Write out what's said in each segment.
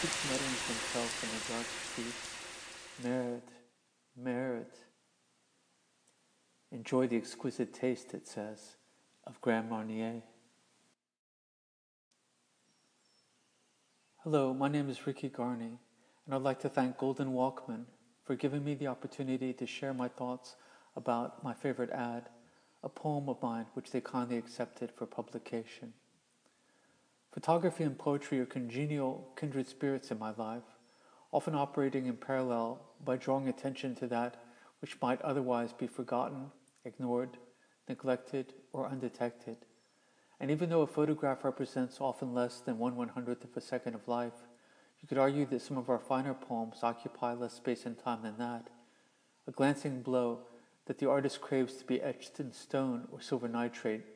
six mutterings himself in the dark street. Merit, merit. Enjoy the exquisite taste, it says, of Grand Marnier. Hello, my name is Ricky Garni, and I'd like to thank Golden Walkman for giving me the opportunity to share my thoughts about my favorite ad, a poem of mine which they kindly accepted for publication. Photography and poetry are congenial, kindred spirits in my life, often operating in parallel by drawing attention to that which might otherwise be forgotten, ignored, neglected, or undetected. And even though a photograph represents often less than one one hundredth of a second of life, you could argue that some of our finer poems occupy less space and time than that. A glancing blow that the artist craves to be etched in stone or silver nitrate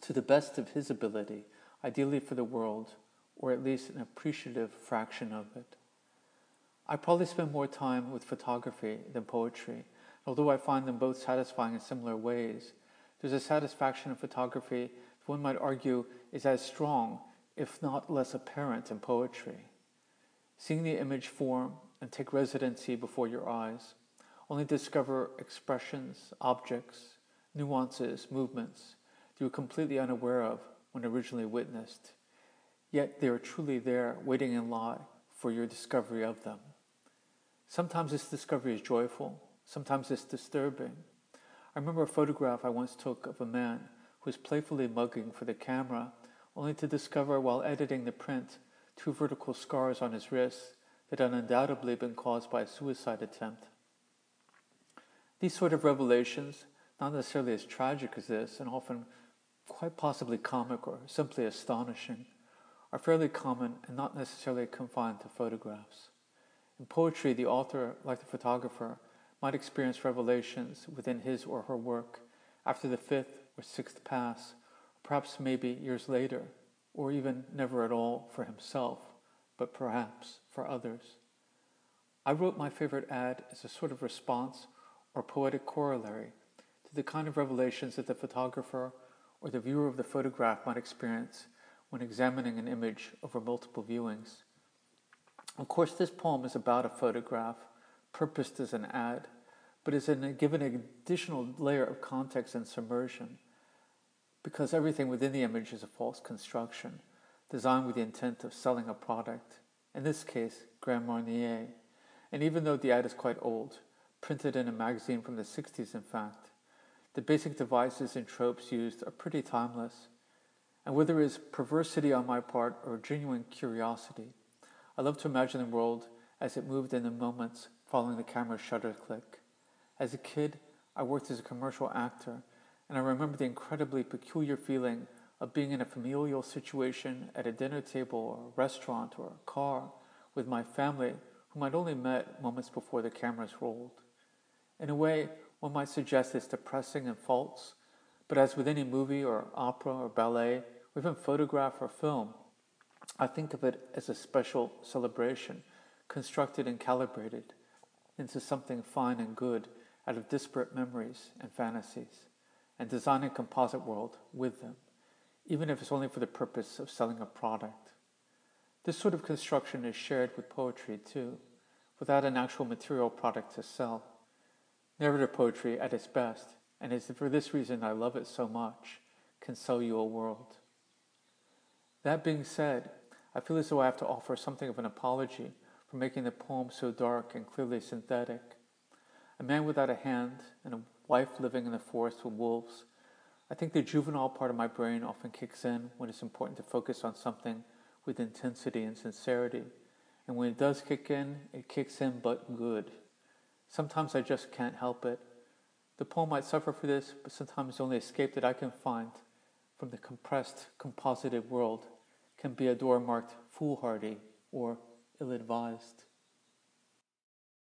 to the best of his ability, ideally for the world, or at least an appreciative fraction of it. I probably spend more time with photography than poetry, although I find them both satisfying in similar ways. There's a satisfaction in photography that one might argue is as strong, if not less apparent, in poetry. Seeing the image form and take residency before your eyes, only discover expressions, objects, nuances, movements that you were completely unaware of when originally witnessed, yet they are truly there, waiting in lie for your discovery of them. Sometimes this discovery is joyful, sometimes it's disturbing. I remember a photograph I once took of a man who was playfully mugging for the camera, only to discover while editing the print two vertical scars on his wrists that had undoubtedly been caused by a suicide attempt. These sort of revelations, not necessarily as tragic as this, and often quite possibly comic or simply astonishing, are fairly common and not necessarily confined to photographs. In poetry, the author, like the photographer, might experience revelations within his or her work after the fifth or sixth pass, perhaps maybe years later, or even never at all for himself, but perhaps for others. I wrote my favorite ad as a sort of response or poetic corollary to the kind of revelations that the photographer or the viewer of the photograph might experience when examining an image over multiple viewings. Of course, this poem is about a photograph, purposed as an ad, but is in a, given an additional layer of context and submersion because everything within the image is a false construction, designed with the intent of selling a product, in this case, Grand Marnier. And even though the ad is quite old, printed in a magazine from the 60s in fact, the basic devices and tropes used are pretty timeless. And whether it is perversity on my part or genuine curiosity, I love to imagine the world as it moved in the moments following the camera's shutter click. As a kid, I worked as a commercial actor and I remember the incredibly peculiar feeling of being in a familial situation at a dinner table or a restaurant or a car with my family, whom I'd only met moments before the cameras rolled. In a way, one might suggest it's depressing and false, but as with any movie or opera or ballet, or even photograph or film, I think of it as a special celebration, constructed and calibrated into something fine and good out of disparate memories and fantasies and design a composite world with them, even if it's only for the purpose of selling a product. This sort of construction is shared with poetry too, without an actual material product to sell. Narrative poetry at its best, and it's for this reason I love it so much, can sell you a world. That being said, I feel as though I have to offer something of an apology for making the poem so dark and clearly synthetic. A man without a hand and a wife living in the forest with wolves. I think the juvenile part of my brain often kicks in when it's important to focus on something with intensity and sincerity. And when it does kick in, it kicks in but good. Sometimes I just can't help it. The poem might suffer for this, but sometimes the only escape that I can find from the compressed, composited world can be a door marked foolhardy or ill advised.